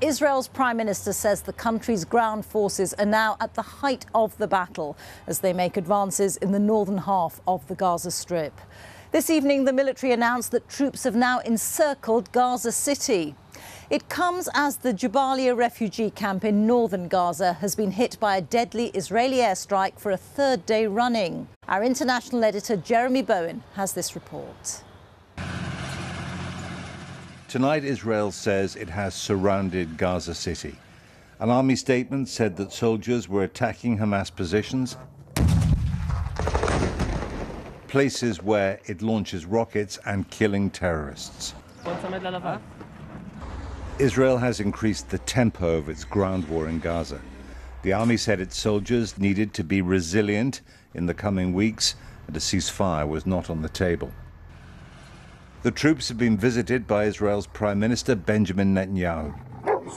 Israel's Prime Minister says the country's ground forces are now at the height of the battle as they make advances in the northern half of the Gaza Strip. This evening, the military announced that troops have now encircled Gaza City. It comes as the Jabalia refugee camp in northern Gaza has been hit by a deadly Israeli airstrike for a third day running. Our international editor Jeremy Bowen has this report. Tonight, Israel says it has surrounded Gaza City. An army statement said that soldiers were attacking Hamas positions, places where it launches rockets and killing terrorists. Israel has increased the tempo of its ground war in Gaza. The army said its soldiers needed to be resilient in the coming weeks, and a ceasefire was not on the table. The troops have been visited by Israel's Prime Minister Benjamin Netanyahu.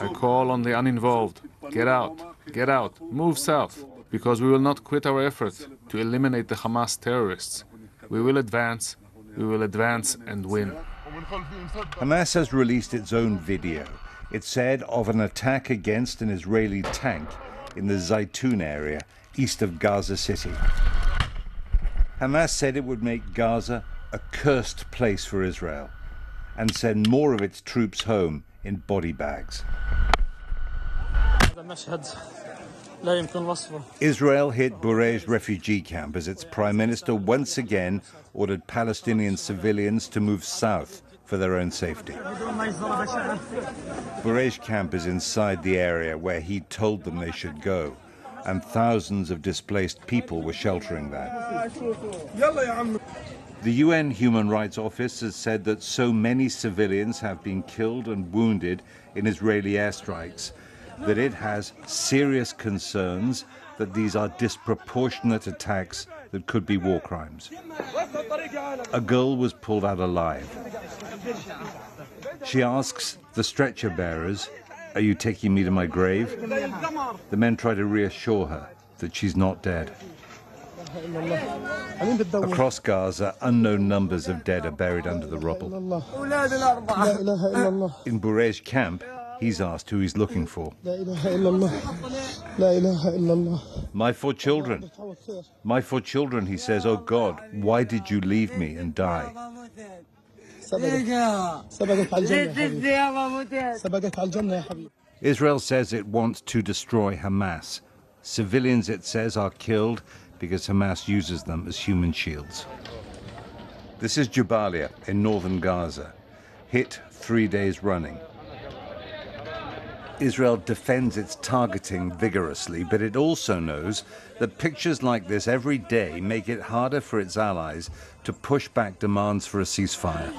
I call on the uninvolved get out, get out, move south, because we will not quit our efforts to eliminate the Hamas terrorists. We will advance, we will advance and win. Hamas has released its own video. It said of an attack against an Israeli tank in the Zaytun area east of Gaza City. Hamas said it would make Gaza a cursed place for Israel and send more of its troops home in body bags. Israel hit Bureij refugee camp as its prime minister once again ordered Palestinian civilians to move south for their own safety. Bureij camp is inside the area where he told them they should go, and thousands of displaced people were sheltering there. The UN Human Rights Office has said that so many civilians have been killed and wounded in Israeli airstrikes that it has serious concerns that these are disproportionate attacks that could be war crimes. A girl was pulled out alive. She asks the stretcher bearers, Are you taking me to my grave? The men try to reassure her that she's not dead. Across Gaza, unknown numbers of dead are buried under the rubble. In Bureij camp, he's asked who he's looking for. My four children. My four children, he says, Oh God, why did you leave me and die? Israel says it wants to destroy Hamas. Civilians, it says, are killed because Hamas uses them as human shields. This is Jabalia in northern Gaza, hit three days running. Israel defends its targeting vigorously, but it also knows that pictures like this every day make it harder for its allies to push back demands for a ceasefire.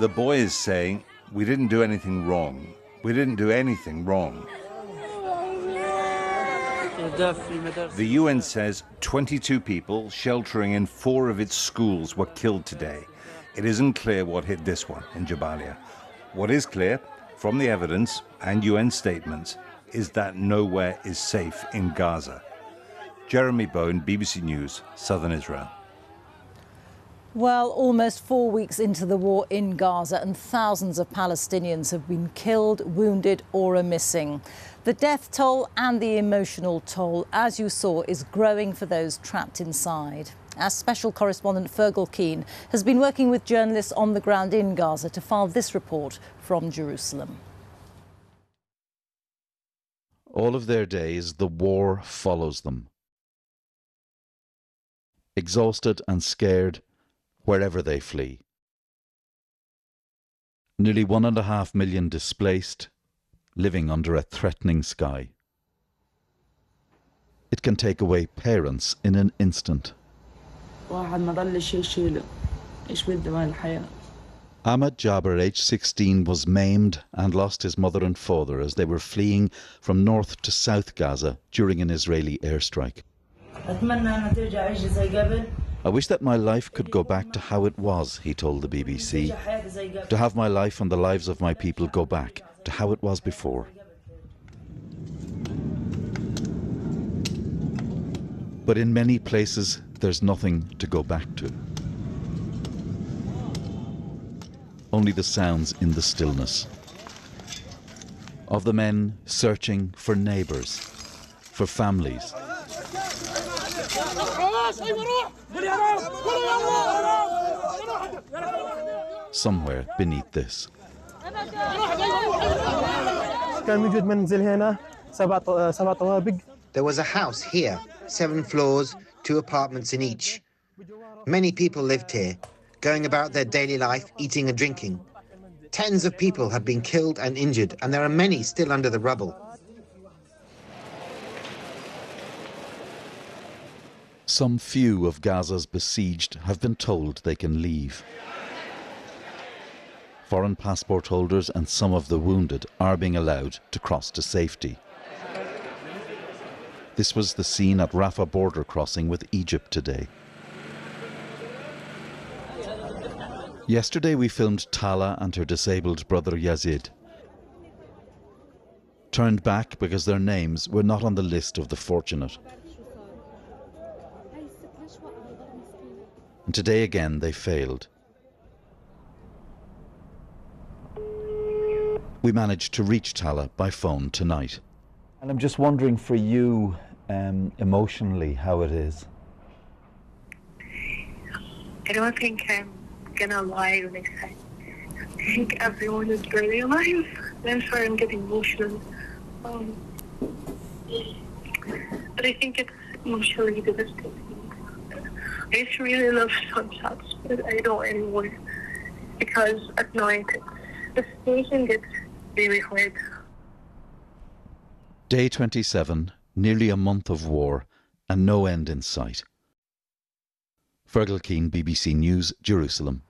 The boy is saying, We didn't do anything wrong. We didn't do anything wrong. The UN says 22 people sheltering in four of its schools were killed today. It isn't clear what hit this one in Jabalia. What is clear from the evidence and UN statements is that nowhere is safe in Gaza. Jeremy Bowen, BBC News, Southern Israel. Well, almost four weeks into the war in Gaza, and thousands of Palestinians have been killed, wounded, or are missing. The death toll and the emotional toll, as you saw, is growing for those trapped inside. Our special correspondent Fergal Keane has been working with journalists on the ground in Gaza to file this report from Jerusalem. All of their days, the war follows them. Exhausted and scared, wherever they flee. Nearly one and a half million displaced, living under a threatening sky. It can take away parents in an instant. Ahmad Jabir, age 16, was maimed and lost his mother and father as they were fleeing from North to South Gaza during an Israeli airstrike. I wish that my life could go back to how it was, he told the BBC. To have my life and the lives of my people go back to how it was before. But in many places, there's nothing to go back to. Only the sounds in the stillness. of the men searching for neighbours, for families. Somewhere beneath this. There was a house here, seven floors, two apartments in each. Many people lived here, going about their daily life, eating and drinking. Tens of people have been killed and injured, and there are many still under the rubble. Some few of Gaza's besieged have been told they can leave. Foreign passport holders and some of the wounded are being allowed to cross to safety. This was the scene at Rafah border crossing with Egypt today. Yesterday we filmed Tala and her disabled brother Yazid. Turned back because their names were not on the list of the fortunate. And today again they failed. We managed to reach Tala by phone tonight. And I'm just wondering for you, um, emotionally, how it is. I don't think I'm gonna lie when I say I think everyone is barely alive. I'm sorry I'm getting emotional. Um, but I think it's emotionally devastating. I to really love sunsets, but I don't anymore because at night the station gets really hard. Day 27, nearly a month of war, and no end in sight. Fergal Keane, BBC News, Jerusalem.